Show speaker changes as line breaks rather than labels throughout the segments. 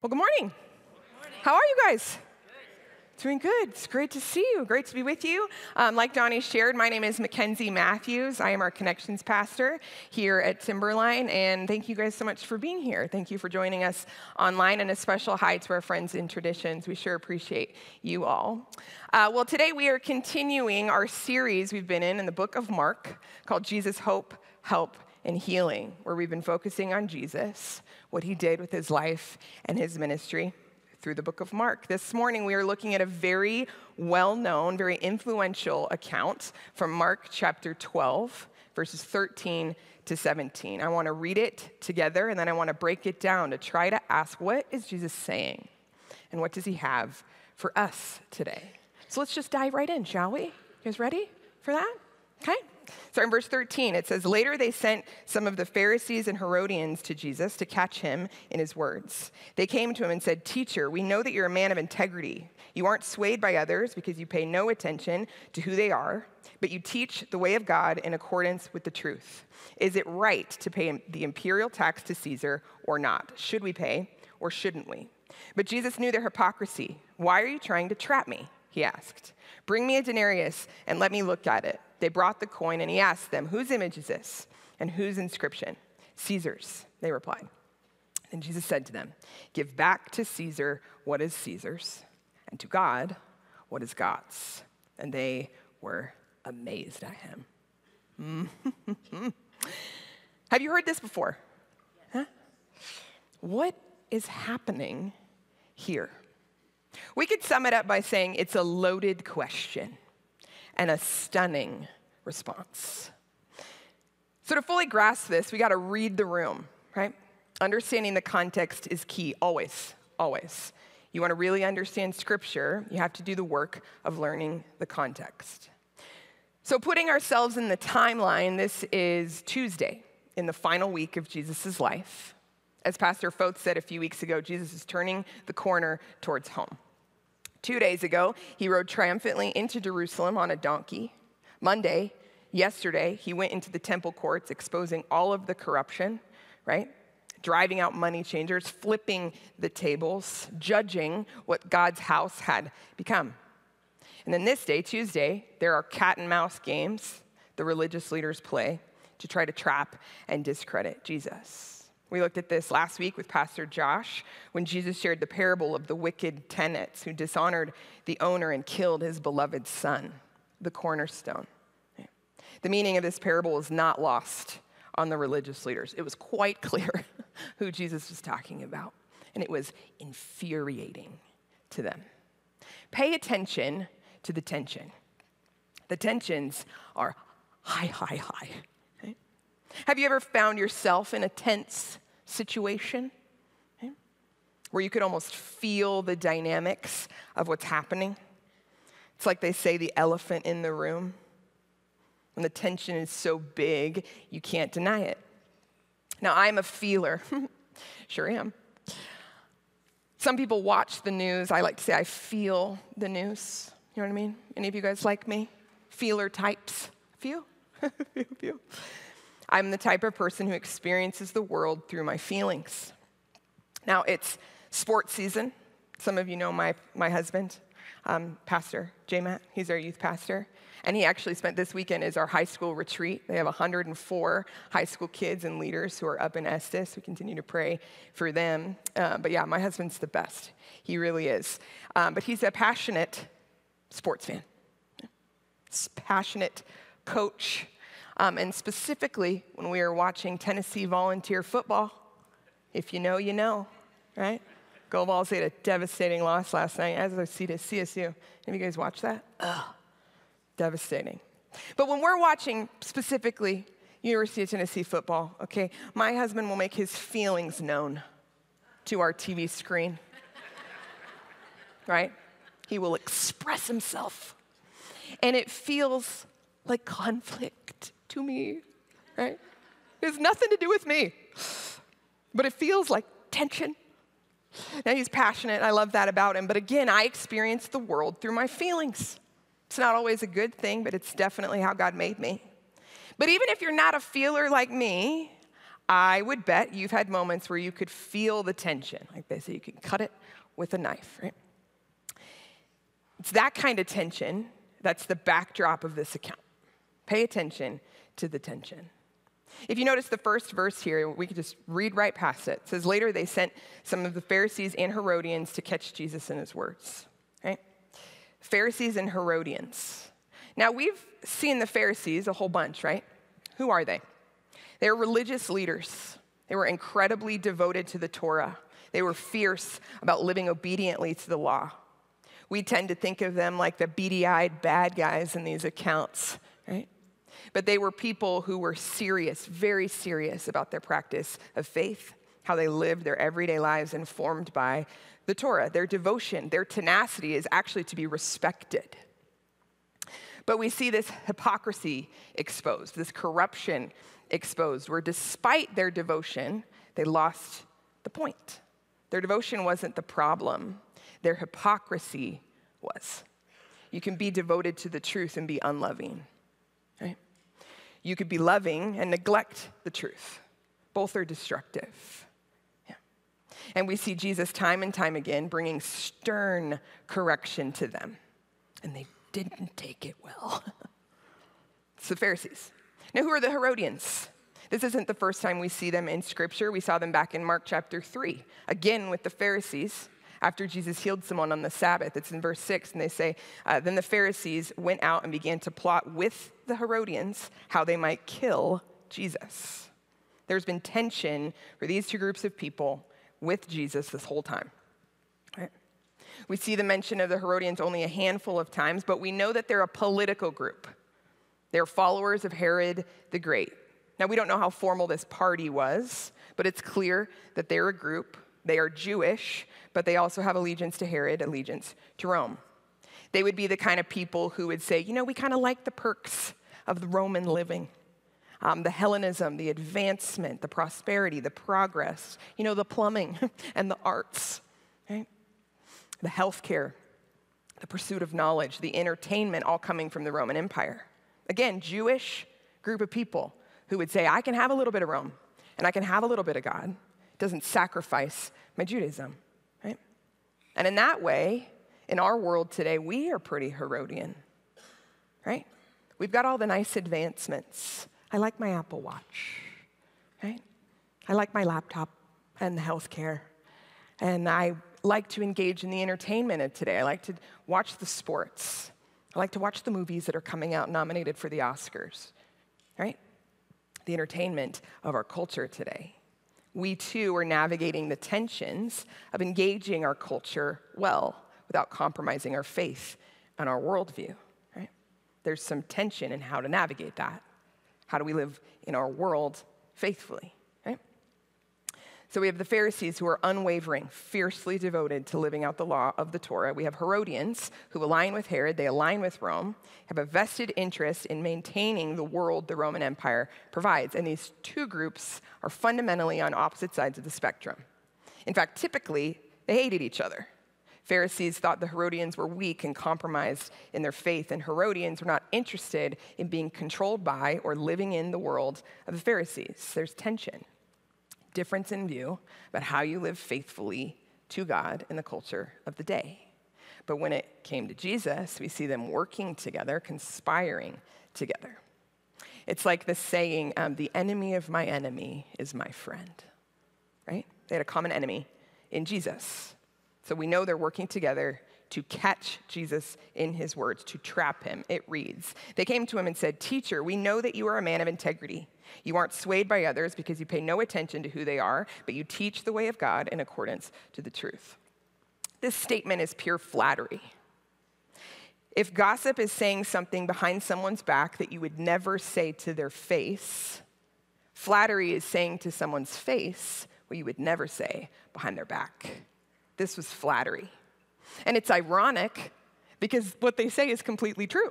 Well, good morning. How are you guys? Doing good. It's great to see you. Great to be with you. Um, like Donnie shared, my name is Mackenzie Matthews. I am our connections pastor here at Timberline, and thank you guys so much for being here. Thank you for joining us online, and a special hi to our friends in Traditions. We sure appreciate you all. Uh, well, today we are continuing our series we've been in in the book of Mark called Jesus Hope, Help, and Healing, where we've been focusing on Jesus what he did with his life and his ministry through the book of Mark. This morning, we are looking at a very well known, very influential account from Mark chapter 12, verses 13 to 17. I want to read it together and then I want to break it down to try to ask what is Jesus saying and what does he have for us today? So let's just dive right in, shall we? You guys ready for that? Okay. So in verse 13, it says, Later they sent some of the Pharisees and Herodians to Jesus to catch him in his words. They came to him and said, Teacher, we know that you're a man of integrity. You aren't swayed by others because you pay no attention to who they are, but you teach the way of God in accordance with the truth. Is it right to pay the imperial tax to Caesar or not? Should we pay or shouldn't we? But Jesus knew their hypocrisy. Why are you trying to trap me? He asked. Bring me a denarius and let me look at it. They brought the coin, and he asked them, Whose image is this? And whose inscription? Caesar's, they replied. And Jesus said to them, Give back to Caesar what is Caesar's, and to God what is God's. And they were amazed at him. Have you heard this before? Huh? What is happening here? We could sum it up by saying it's a loaded question and a stunning response. So, to fully grasp this, we got to read the room, right? Understanding the context is key, always, always. You want to really understand scripture, you have to do the work of learning the context. So, putting ourselves in the timeline, this is Tuesday in the final week of Jesus' life. As Pastor Foth said a few weeks ago, Jesus is turning the corner towards home. Two days ago, he rode triumphantly into Jerusalem on a donkey. Monday, yesterday, he went into the temple courts, exposing all of the corruption, right? Driving out money changers, flipping the tables, judging what God's house had become. And then this day, Tuesday, there are cat and mouse games the religious leaders play to try to trap and discredit Jesus. We looked at this last week with Pastor Josh when Jesus shared the parable of the wicked tenants who dishonored the owner and killed his beloved son, the cornerstone. The meaning of this parable was not lost on the religious leaders. It was quite clear who Jesus was talking about, and it was infuriating to them. Pay attention to the tension. The tensions are high, high, high. Have you ever found yourself in a tense situation okay, where you could almost feel the dynamics of what's happening? It's like they say the elephant in the room. And the tension is so big, you can't deny it. Now, I'm a feeler. sure am. Some people watch the news. I like to say I feel the news. You know what I mean? Any of you guys like me? Feeler types? Few? a few. I'm the type of person who experiences the world through my feelings. Now, it's sports season. Some of you know my, my husband, um, Pastor J. Matt. He's our youth pastor. And he actually spent this weekend as our high school retreat. They have 104 high school kids and leaders who are up in Estes. We continue to pray for them. Uh, but yeah, my husband's the best. He really is. Um, but he's a passionate sports fan, passionate coach um, and specifically, when we were watching Tennessee volunteer football, if you know, you know, right? Go Vols had a devastating loss last night, as I see to CSU. Have you guys watched that? Ugh, devastating. But when we're watching specifically University of Tennessee football, okay, my husband will make his feelings known to our TV screen, right? He will express himself. And it feels like conflict to me, right? It has nothing to do with me, but it feels like tension. Now, he's passionate. I love that about him. But again, I experience the world through my feelings. It's not always a good thing, but it's definitely how God made me. But even if you're not a feeler like me, I would bet you've had moments where you could feel the tension, like they say you can cut it with a knife, right? It's that kind of tension that's the backdrop of this account. Pay attention to the tension. If you notice the first verse here, we could just read right past it. It says, Later they sent some of the Pharisees and Herodians to catch Jesus in his words. Right? Pharisees and Herodians. Now, we've seen the Pharisees a whole bunch, right? Who are they? They were religious leaders. They were incredibly devoted to the Torah. They were fierce about living obediently to the law. We tend to think of them like the beady eyed bad guys in these accounts, right? But they were people who were serious, very serious about their practice of faith, how they lived their everyday lives informed by the Torah. Their devotion, their tenacity is actually to be respected. But we see this hypocrisy exposed, this corruption exposed, where despite their devotion, they lost the point. Their devotion wasn't the problem, their hypocrisy was. You can be devoted to the truth and be unloving? You could be loving and neglect the truth. Both are destructive. Yeah. And we see Jesus time and time again bringing stern correction to them, and they didn't take it well. it's the Pharisees. Now, who are the Herodians? This isn't the first time we see them in Scripture. We saw them back in Mark chapter 3, again with the Pharisees after Jesus healed someone on the Sabbath. It's in verse 6, and they say, uh, Then the Pharisees went out and began to plot with the Herodians how they might kill Jesus. There's been tension for these two groups of people with Jesus this whole time. We see the mention of the Herodians only a handful of times, but we know that they're a political group. They're followers of Herod the Great. Now, we don't know how formal this party was, but it's clear that they're a group. They are Jewish, but they also have allegiance to Herod, allegiance to Rome. They would be the kind of people who would say, you know, we kind of like the perks of the Roman living. Um, the Hellenism, the advancement, the prosperity, the progress, you know, the plumbing and the arts, right? The healthcare, the pursuit of knowledge, the entertainment, all coming from the Roman Empire. Again, Jewish group of people who would say, I can have a little bit of Rome and I can have a little bit of God. Doesn't sacrifice my Judaism, right? And in that way, in our world today, we are pretty Herodian, right? We've got all the nice advancements. I like my Apple Watch, right? I like my laptop and the healthcare. And I like to engage in the entertainment of today. I like to watch the sports. I like to watch the movies that are coming out nominated for the Oscars, right? The entertainment of our culture today. We too are navigating the tensions of engaging our culture well without compromising our faith and our worldview, right? There's some tension in how to navigate that. How do we live in our world faithfully? So we have the Pharisees who are unwavering, fiercely devoted to living out the law of the Torah. We have Herodians who align with Herod, they align with Rome, have a vested interest in maintaining the world the Roman Empire provides. And these two groups are fundamentally on opposite sides of the spectrum. In fact, typically, they hated each other. Pharisees thought the Herodians were weak and compromised in their faith, and Herodians were not interested in being controlled by or living in the world of the Pharisees. There's tension difference in view about how you live faithfully to God in the culture of the day. But when it came to Jesus, we see them working together, conspiring together. It's like the saying, um, the enemy of my enemy is my friend, right? They had a common enemy in Jesus. So we know they're working together to catch Jesus in his words, to trap him. It reads They came to him and said, Teacher, we know that you are a man of integrity. You aren't swayed by others because you pay no attention to who they are, but you teach the way of God in accordance to the truth. This statement is pure flattery. If gossip is saying something behind someone's back that you would never say to their face, flattery is saying to someone's face what you would never say behind their back. This was flattery. And it's ironic because what they say is completely true,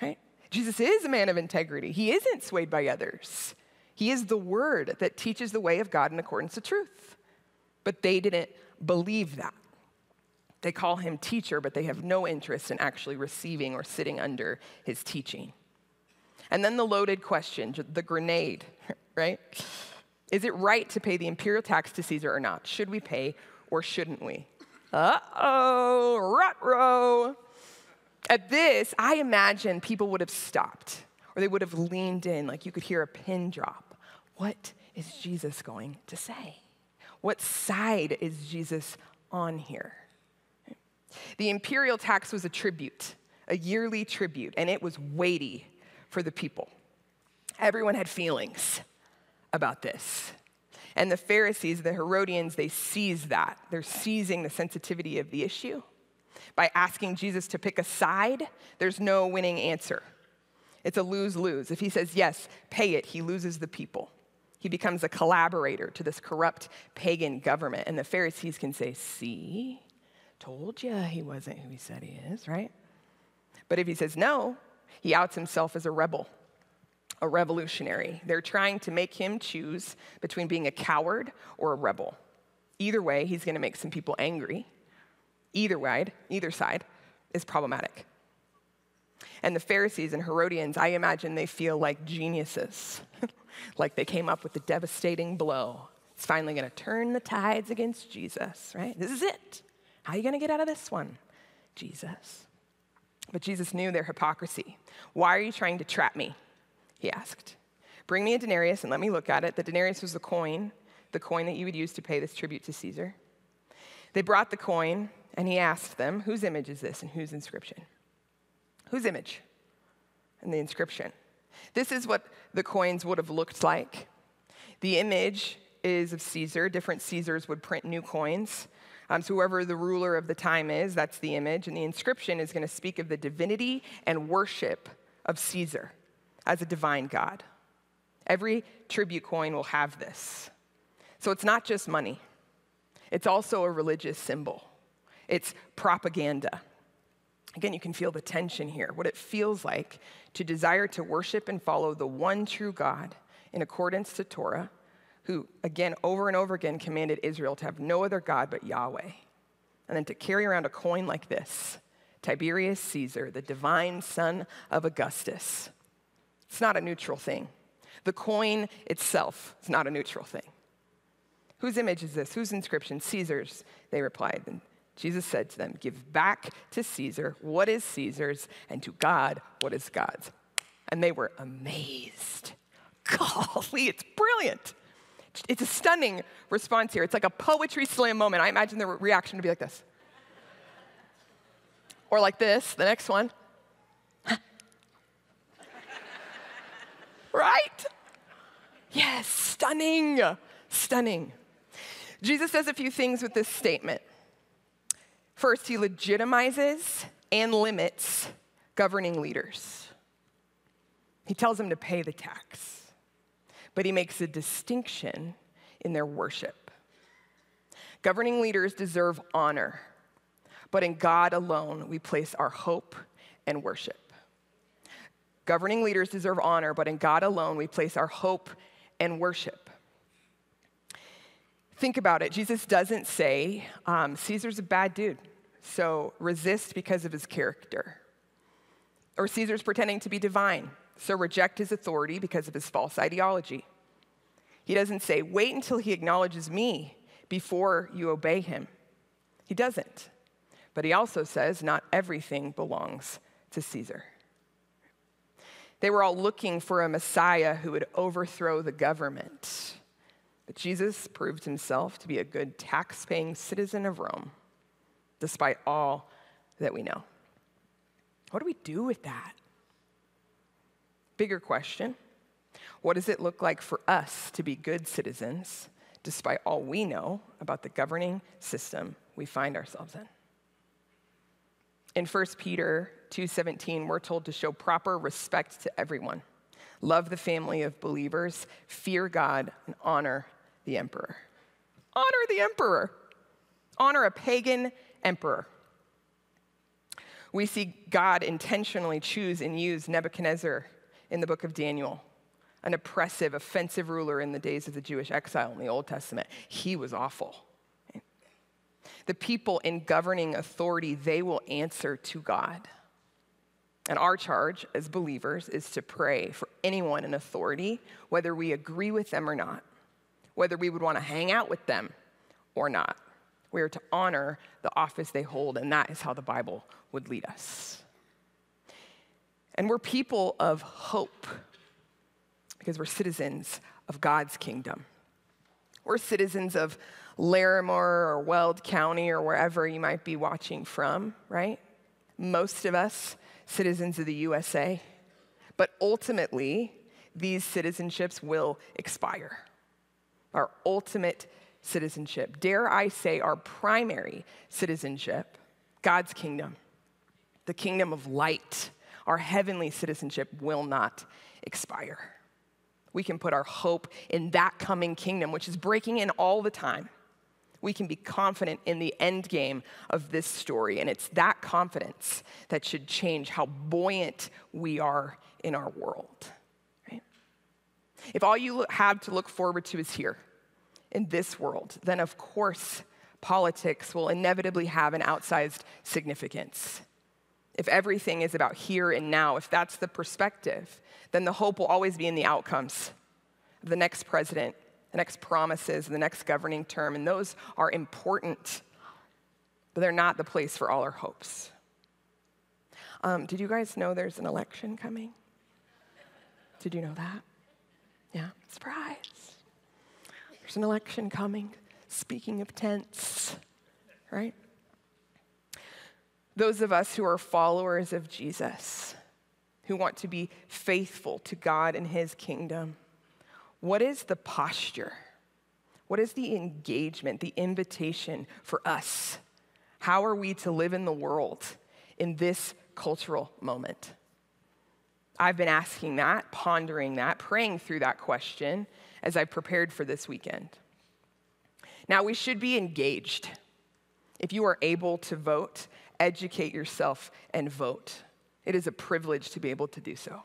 right? Jesus is a man of integrity. He isn't swayed by others. He is the word that teaches the way of God in accordance to truth. But they didn't believe that. They call him teacher, but they have no interest in actually receiving or sitting under his teaching. And then the loaded question, the grenade, right? Is it right to pay the imperial tax to Caesar or not? Should we pay or shouldn't we? Uh oh, rut row. At this, I imagine people would have stopped or they would have leaned in, like you could hear a pin drop. What is Jesus going to say? What side is Jesus on here? The imperial tax was a tribute, a yearly tribute, and it was weighty for the people. Everyone had feelings about this. And the Pharisees, the Herodians, they seize that. They're seizing the sensitivity of the issue. By asking Jesus to pick a side, there's no winning answer. It's a lose lose. If he says, yes, pay it, he loses the people. He becomes a collaborator to this corrupt pagan government. And the Pharisees can say, see, told you he wasn't who he said he is, right? But if he says no, he outs himself as a rebel a revolutionary. They're trying to make him choose between being a coward or a rebel. Either way, he's going to make some people angry. Either way, either side is problematic. And the Pharisees and Herodians, I imagine they feel like geniuses, like they came up with the devastating blow. It's finally going to turn the tides against Jesus, right? This is it. How are you going to get out of this one? Jesus. But Jesus knew their hypocrisy. Why are you trying to trap me? He asked. Bring me a denarius and let me look at it. The denarius was the coin, the coin that you would use to pay this tribute to Caesar. They brought the coin, and he asked them, Whose image is this and whose inscription? Whose image? And the inscription. This is what the coins would have looked like. The image is of Caesar. Different Caesars would print new coins. Um, so, whoever the ruler of the time is, that's the image. And the inscription is going to speak of the divinity and worship of Caesar as a divine God. Every tribute coin will have this. So it's not just money, it's also a religious symbol, it's propaganda. Again, you can feel the tension here, what it feels like to desire to worship and follow the one true God in accordance to Torah, who, again, over and over again commanded Israel to have no other God but Yahweh. And then to carry around a coin like this Tiberius Caesar, the divine son of Augustus, it's not a neutral thing. The coin itself is not a neutral thing. Whose image is this? Whose inscription? Caesar's, they replied. And Jesus said to them, Give back to Caesar what is Caesar's, and to God what is God's. And they were amazed. Golly, it's brilliant. It's a stunning response here. It's like a poetry slam moment. I imagine the reaction to be like this. Or like this, the next one. Right? Yes, stunning, stunning. Jesus does a few things with this statement. First, he legitimizes and limits governing leaders. He tells them to pay the tax, but he makes a distinction in their worship. Governing leaders deserve honor, but in God alone we place our hope and worship. Governing leaders deserve honor, but in God alone we place our hope and worship. Think about it. Jesus doesn't say, um, Caesar's a bad dude, so resist because of his character. Or Caesar's pretending to be divine, so reject his authority because of his false ideology. He doesn't say, wait until he acknowledges me before you obey him. He doesn't. But he also says, not everything belongs to Caesar. They were all looking for a Messiah who would overthrow the government. But Jesus proved himself to be a good tax paying citizen of Rome, despite all that we know. What do we do with that? Bigger question What does it look like for us to be good citizens, despite all we know about the governing system we find ourselves in? In 1 Peter 2:17, we're told to show proper respect to everyone. Love the family of believers, fear God, and honor the emperor. Honor the emperor. Honor a pagan emperor. We see God intentionally choose and use Nebuchadnezzar in the book of Daniel, an oppressive, offensive ruler in the days of the Jewish exile in the Old Testament. He was awful. The people in governing authority, they will answer to God. And our charge as believers is to pray for anyone in authority, whether we agree with them or not. whether we would want to hang out with them or not. We are to honor the office they hold, and that is how the Bible would lead us. And we're people of hope because we're citizens of God's kingdom. We're citizens of Larimer or Weld County or wherever you might be watching from, right? Most of us, citizens of the USA. But ultimately, these citizenships will expire. Our ultimate citizenship, dare I say, our primary citizenship, God's kingdom, the kingdom of light, our heavenly citizenship will not expire. We can put our hope in that coming kingdom, which is breaking in all the time. We can be confident in the end game of this story, and it's that confidence that should change how buoyant we are in our world. Right? If all you have to look forward to is here, in this world, then of course politics will inevitably have an outsized significance. If everything is about here and now, if that's the perspective, then the hope will always be in the outcomes of the next president, the next promises, the next governing term, and those are important, but they're not the place for all our hopes. Um, did you guys know there's an election coming? Did you know that? Yeah, surprise. There's an election coming. Speaking of tents, right? Those of us who are followers of Jesus, who want to be faithful to God and His kingdom, what is the posture? What is the engagement, the invitation for us? How are we to live in the world in this cultural moment? I've been asking that, pondering that, praying through that question as I prepared for this weekend. Now, we should be engaged. If you are able to vote, educate yourself and vote. It is a privilege to be able to do so.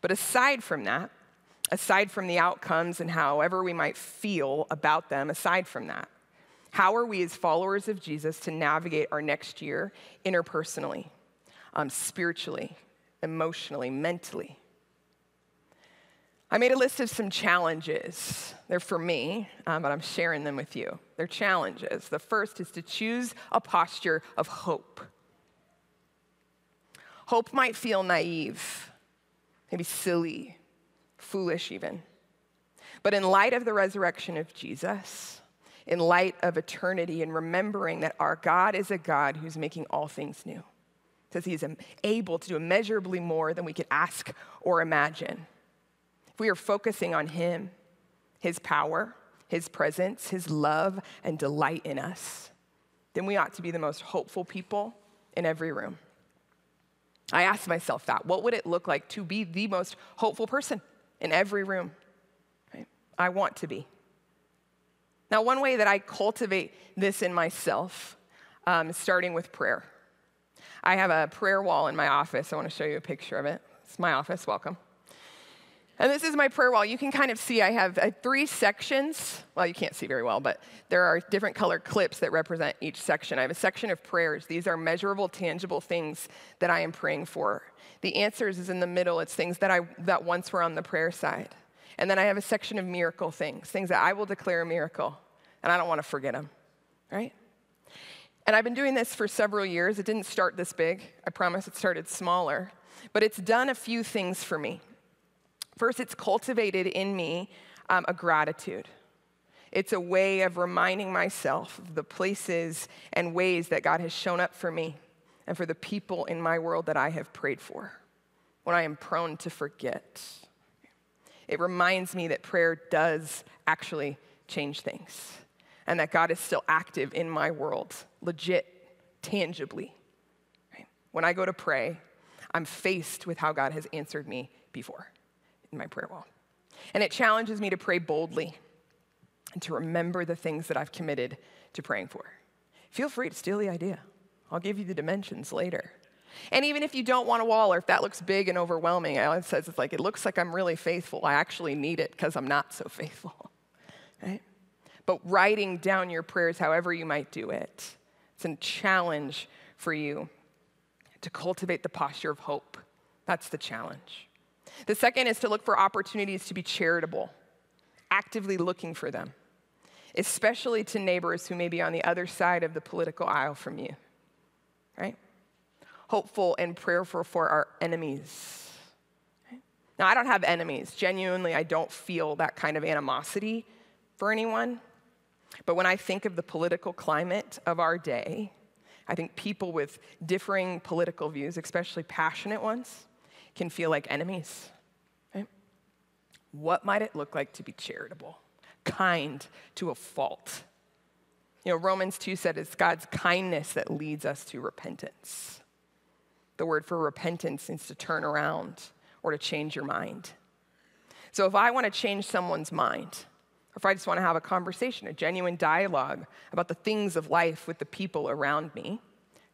But aside from that, aside from the outcomes and however we might feel about them, aside from that, how are we as followers of Jesus to navigate our next year interpersonally, um, spiritually, emotionally, mentally? I made a list of some challenges. They're for me, um, but I'm sharing them with you. They're challenges. The first is to choose a posture of hope. Hope might feel naive, maybe silly, foolish even. But in light of the resurrection of Jesus, in light of eternity, and remembering that our God is a God who's making all things new, says He's able to do immeasurably more than we could ask or imagine if we are focusing on Him, His power, His presence, His love, and delight in us, then we ought to be the most hopeful people in every room. I asked myself that. What would it look like to be the most hopeful person in every room? I want to be. Now, one way that I cultivate this in myself um, starting with prayer. I have a prayer wall in my office. I want to show you a picture of it. It's my office. Welcome. And this is my prayer wall. You can kind of see I have uh, three sections. Well, you can't see very well, but there are different colored clips that represent each section. I have a section of prayers. These are measurable, tangible things that I am praying for. The answers is in the middle. It's things that I that once were on the prayer side. And then I have a section of miracle things, things that I will declare a miracle, and I don't want to forget them, right? And I've been doing this for several years. It didn't start this big. I promise it started smaller. But it's done a few things for me. First, it's cultivated in me um, a gratitude. It's a way of reminding myself of the places and ways that God has shown up for me and for the people in my world that I have prayed for when I am prone to forget. It reminds me that prayer does actually change things and that God is still active in my world, legit, tangibly. When I go to pray, I'm faced with how God has answered me before in my prayer wall. And it challenges me to pray boldly and to remember the things that I've committed to praying for. Feel free to steal the idea. I'll give you the dimensions later. And even if you don't want a wall or if that looks big and overwhelming, it says it's like, it looks like I'm really faithful. I actually need it because I'm not so faithful. Right? But writing down your prayers, however you might do it, it's a challenge for you to cultivate the posture of hope. That's the challenge. The second is to look for opportunities to be charitable, actively looking for them, especially to neighbors who may be on the other side of the political aisle from you, right? Hopeful and prayerful for our enemies. Now, I don't have enemies. Genuinely, I don't feel that kind of animosity for anyone. But when I think of the political climate of our day, I think people with differing political views, especially passionate ones, can feel like enemies. Right? What might it look like to be charitable, kind to a fault? You know, Romans 2 said it's God's kindness that leads us to repentance. The word for repentance means to turn around or to change your mind. So if I want to change someone's mind, or if I just want to have a conversation, a genuine dialogue about the things of life with the people around me,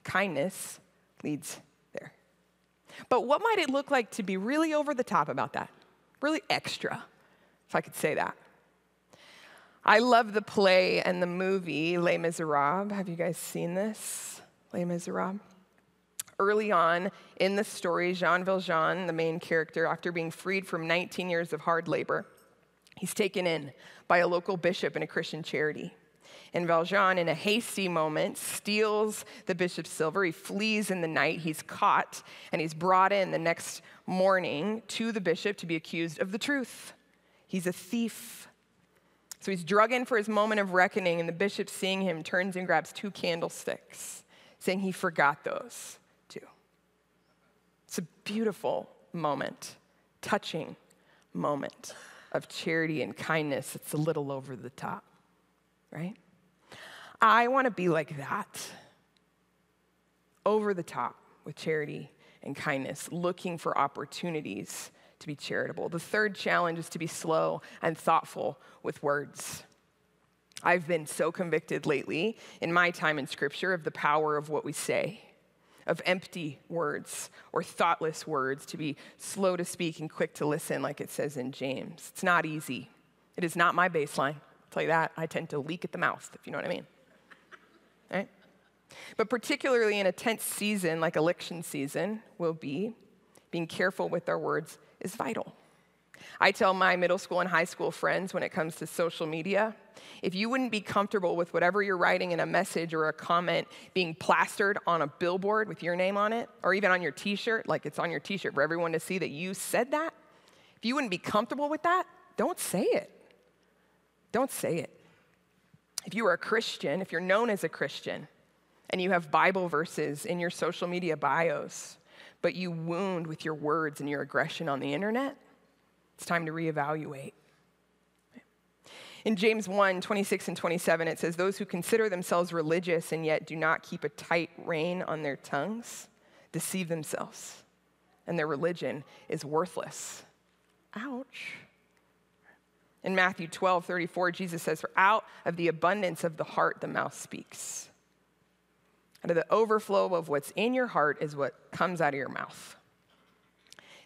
kindness leads. But what might it look like to be really over the top about that? Really extra, if I could say that. I love the play and the movie Les Miserables. Have you guys seen this? Les Miserables? Early on in the story, Jean Valjean, the main character, after being freed from 19 years of hard labor, he's taken in by a local bishop in a Christian charity. And Valjean, in a hasty moment, steals the bishop's silver. He flees in the night. He's caught, and he's brought in the next morning to the bishop to be accused of the truth. He's a thief. So he's drug in for his moment of reckoning, and the bishop, seeing him, turns and grabs two candlesticks, saying he forgot those too. It's a beautiful moment, touching moment of charity and kindness, it's a little over the top, right? I want to be like that, over the top with charity and kindness, looking for opportunities to be charitable. The third challenge is to be slow and thoughtful with words. I've been so convicted lately in my time in Scripture of the power of what we say of empty words or thoughtless words, to be slow to speak and quick to listen, like it says in James. It's not easy. It is not my baseline. I'll tell you that. I tend to leak at the mouth, if you know what I mean. Right? But particularly in a tense season like election season will be, being careful with our words is vital. I tell my middle school and high school friends when it comes to social media if you wouldn't be comfortable with whatever you're writing in a message or a comment being plastered on a billboard with your name on it, or even on your t shirt, like it's on your t shirt for everyone to see that you said that, if you wouldn't be comfortable with that, don't say it. Don't say it. If you are a Christian, if you're known as a Christian, and you have Bible verses in your social media bios, but you wound with your words and your aggression on the internet, it's time to reevaluate. In James 1 26 and 27, it says, Those who consider themselves religious and yet do not keep a tight rein on their tongues deceive themselves, and their religion is worthless. Ouch. In Matthew 12 34, Jesus says, For out of the abundance of the heart, the mouth speaks. Out of the overflow of what's in your heart is what comes out of your mouth.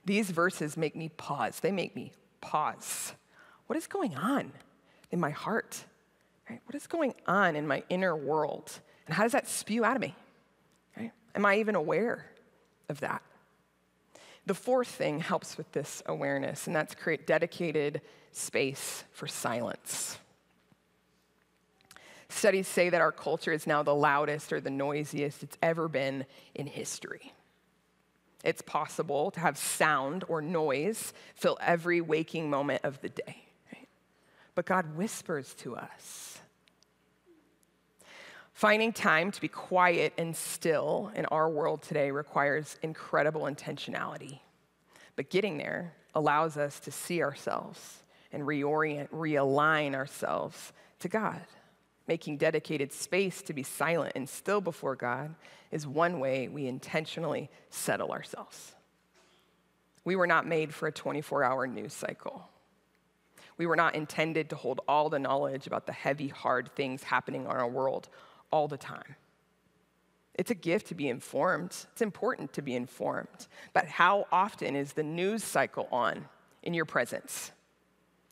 These verses make me pause. They make me pause. What is going on in my heart? Right? What is going on in my inner world? And how does that spew out of me? Right? Am I even aware of that? The fourth thing helps with this awareness, and that's create dedicated space for silence. Studies say that our culture is now the loudest or the noisiest it's ever been in history. It's possible to have sound or noise fill every waking moment of the day. Right? But God whispers to us. Finding time to be quiet and still in our world today requires incredible intentionality. But getting there allows us to see ourselves and reorient, realign ourselves to God. Making dedicated space to be silent and still before God is one way we intentionally settle ourselves. We were not made for a 24 hour news cycle. We were not intended to hold all the knowledge about the heavy, hard things happening in our world all the time. It's a gift to be informed. It's important to be informed. But how often is the news cycle on in your presence?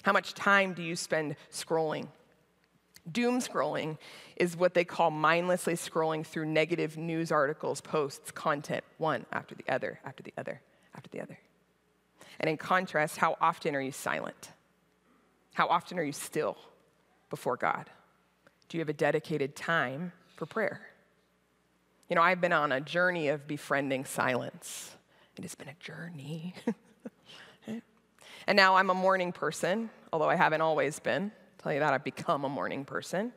How much time do you spend scrolling? Doom scrolling is what they call mindlessly scrolling through negative news articles, posts, content, one after the other, after the other, after the other. And in contrast, how often are you silent? How often are you still before God? Do you have a dedicated time for prayer? You know, I've been on a journey of befriending silence. It has been a journey. and now I'm a morning person, although I haven't always been. I'll tell you that I've become a morning person.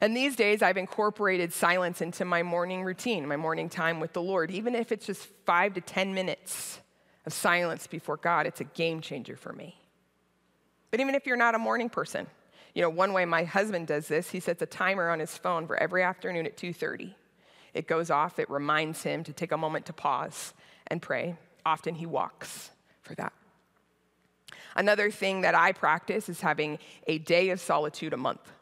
And these days, I've incorporated silence into my morning routine, my morning time with the Lord. Even if it's just five to 10 minutes of silence before God, it's a game changer for me. But even if you're not a morning person, you know, one way my husband does this, he sets a timer on his phone for every afternoon at 2:30. It goes off, it reminds him to take a moment to pause and pray. Often he walks for that. Another thing that I practice is having a day of solitude a month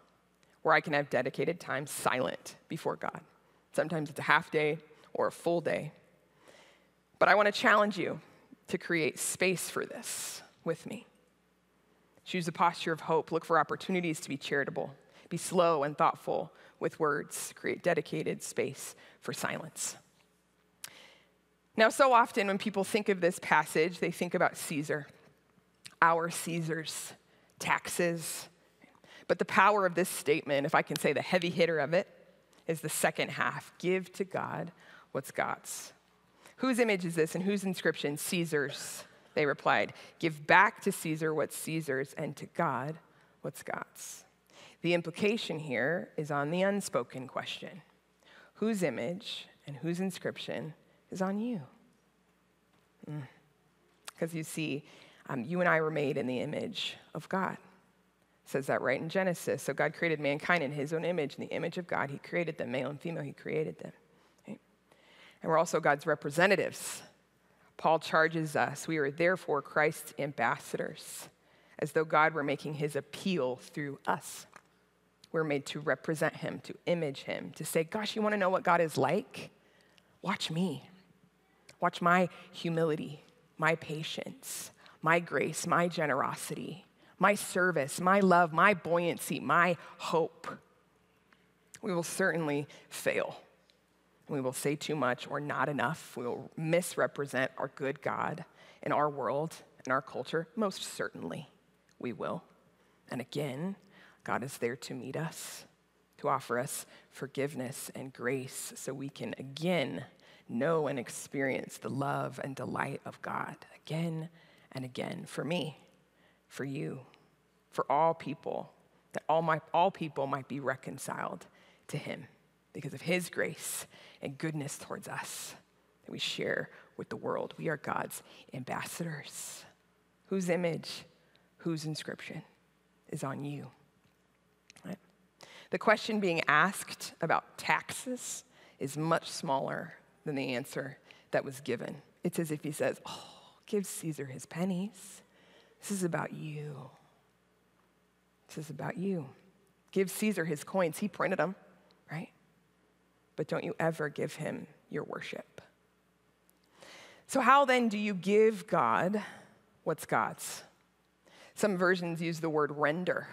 where I can have dedicated time silent before God. Sometimes it's a half day or a full day. But I want to challenge you to create space for this with me. Choose a posture of hope. Look for opportunities to be charitable. Be slow and thoughtful with words. Create dedicated space for silence. Now, so often when people think of this passage, they think about Caesar, our Caesars, taxes. But the power of this statement, if I can say the heavy hitter of it, is the second half give to God what's God's. Whose image is this and whose inscription? Caesar's. They replied, Give back to Caesar what's Caesar's and to God what's God's. The implication here is on the unspoken question whose image and whose inscription is on you? Because mm. you see, um, you and I were made in the image of God. It says that right in Genesis. So God created mankind in his own image. In the image of God, he created them, male and female, he created them. Right? And we're also God's representatives. Paul charges us, we are therefore Christ's ambassadors, as though God were making his appeal through us. We're made to represent him, to image him, to say, Gosh, you want to know what God is like? Watch me. Watch my humility, my patience, my grace, my generosity, my service, my love, my buoyancy, my hope. We will certainly fail. We will say too much or not enough. We will misrepresent our good God in our world, and our culture. Most certainly, we will. And again, God is there to meet us, to offer us forgiveness and grace so we can again know and experience the love and delight of God again and again for me, for you, for all people, that all, my, all people might be reconciled to Him because of His grace and goodness towards us that we share with the world. We are God's ambassadors. Whose image, whose inscription is on you? Right? The question being asked about taxes is much smaller than the answer that was given. It's as if he says, Oh, give Caesar his pennies. This is about you. This is about you. Give Caesar his coins. He printed them, right? But don't you ever give him your worship. So, how then do you give God what's God's? Some versions use the word render.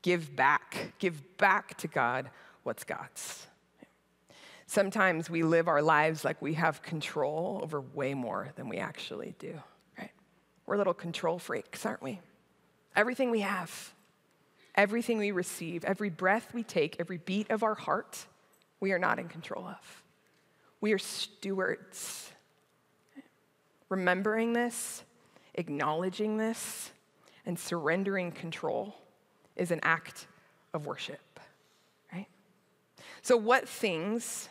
Give back. Give back to God what's God's. Sometimes we live our lives like we have control over way more than we actually do, right? We're little control freaks, aren't we? Everything we have, everything we receive, every breath we take, every beat of our heart, we are not in control of. We are stewards. Remembering this, acknowledging this, and surrendering control is an act of worship, right? So, what things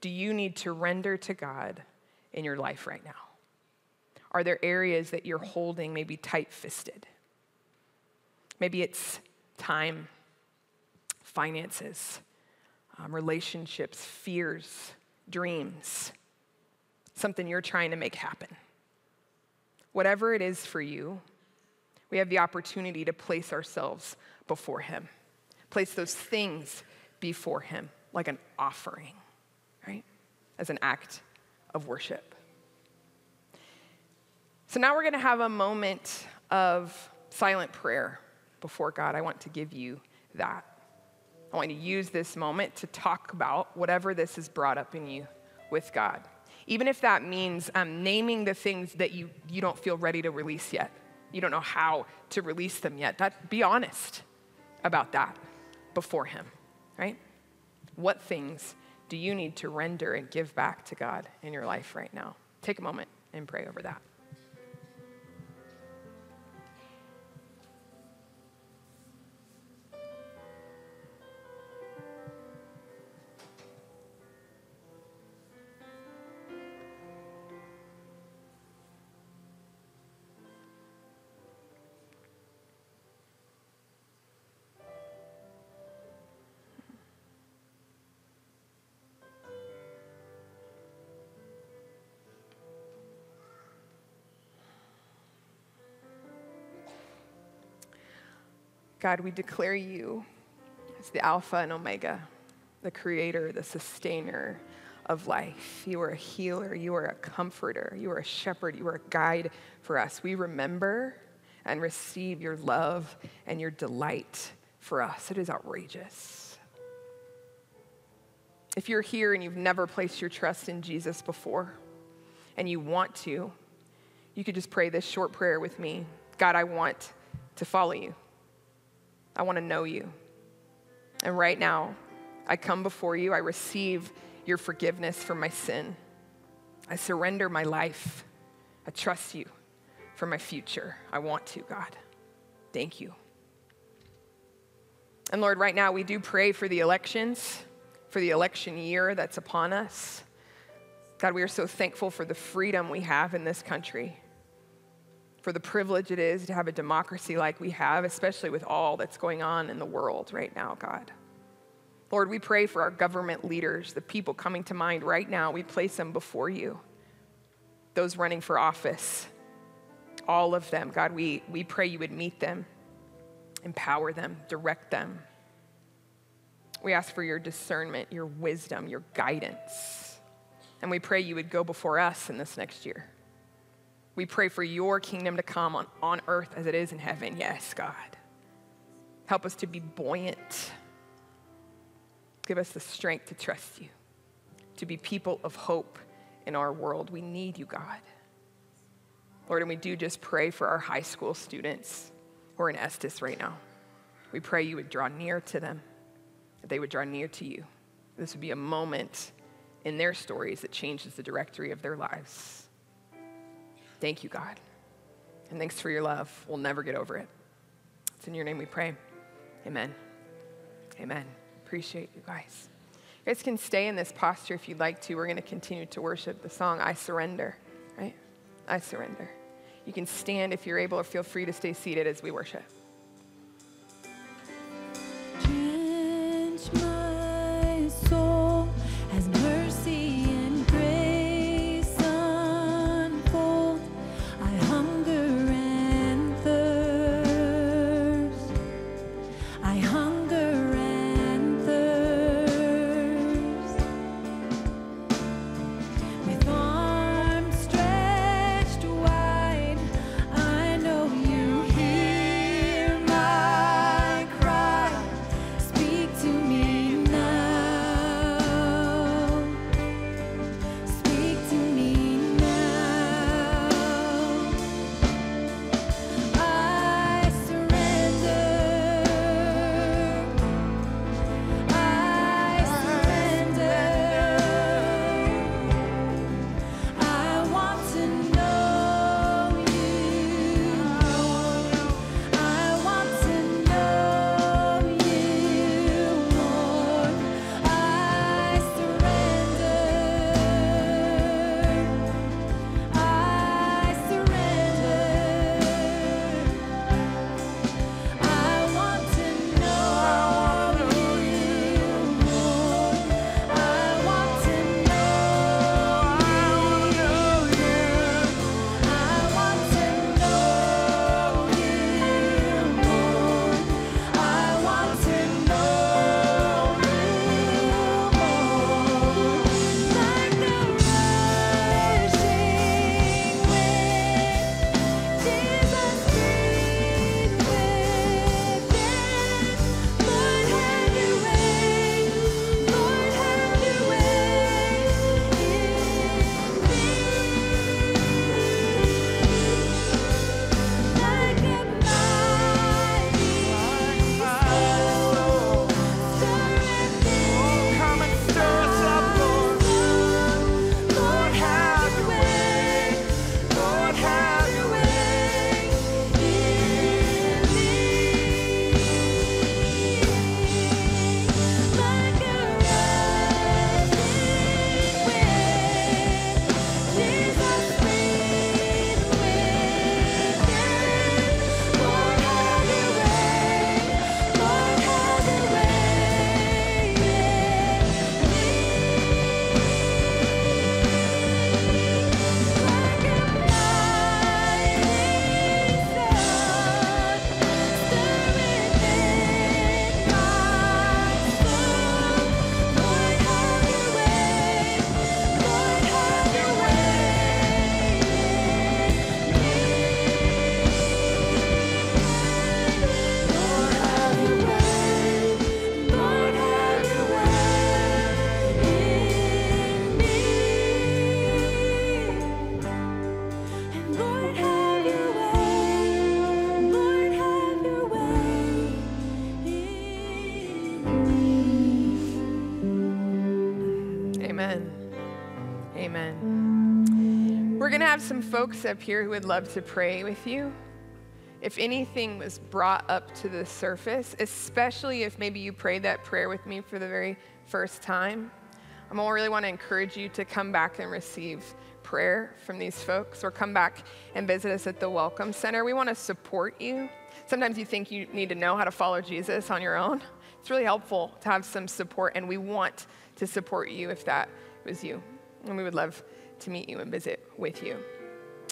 do you need to render to God in your life right now? Are there areas that you're holding maybe tight fisted? Maybe it's time, finances, um, relationships, fears, dreams, something you're trying to make happen. Whatever it is for you, we have the opportunity to place ourselves before Him, place those things before Him like an offering right? As an act of worship. So now we're going to have a moment of silent prayer before God. I want to give you that. I want you to use this moment to talk about whatever this has brought up in you with God. Even if that means um, naming the things that you, you don't feel ready to release yet. You don't know how to release them yet. That, be honest about that before Him, right? What things do you need to render and give back to God in your life right now? Take a moment and pray over that. God, we declare you as the Alpha and Omega, the creator, the sustainer of life. You are a healer, you are a comforter, you are a shepherd, you are a guide for us. We remember and receive your love and your delight for us. It is outrageous. If you're here and you've never placed your trust in Jesus before and you want to, you could just pray this short prayer with me God, I want to follow you. I want to know you. And right now, I come before you. I receive your forgiveness for my sin. I surrender my life. I trust you for my future. I want to, God. Thank you. And Lord, right now we do pray for the elections, for the election year that's upon us. God, we are so thankful for the freedom we have in this country for the privilege it is to have a democracy like we have, especially with all that's going on in the world right now, God. Lord, we pray for our government leaders, the people coming to mind right now. We place them before you. Those running for office, all of them. God, we, we pray you would meet them, empower them, direct them. We ask for your discernment, your wisdom, your guidance. And we pray you would go before us in this next year. We pray for your kingdom to come on, on earth as it is in heaven. Yes, God. Help us to be buoyant. Give us the strength to trust you, to be people of hope in our world. We need you, God. Lord, and we do just pray for our high school students who are in Estes right now. We pray you would draw near to them, that they would draw near to you. This would be a moment in their stories that changes the directory of their lives. Thank you, God. And thanks for your love. We'll never get over it. It's in your name we pray. Amen. Amen. Appreciate you guys. You guys can stay in this posture if you'd like to. We're going to continue to worship the song, I Surrender, right? I Surrender. You can stand if you're able, or feel free to stay seated as we worship. Have some folks up here who would love to pray with you. If anything was brought up to the surface, especially if maybe you prayed that prayer with me for the very first time, I am really want to encourage you to come back and receive prayer from these folks or come back and visit us at the Welcome Center. We want to support you. Sometimes you think you need to know how to follow Jesus on your own. It's really helpful to have some support, and we want to support you if that was you. And we would love to meet you and visit with you.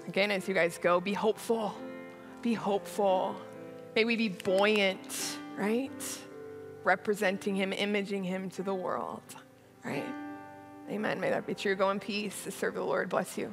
Again, as you guys go, be hopeful. Be hopeful. May we be buoyant, right? Representing Him, imaging Him to the world, right? Amen. May that be true. Go in peace serve the Lord. Bless you.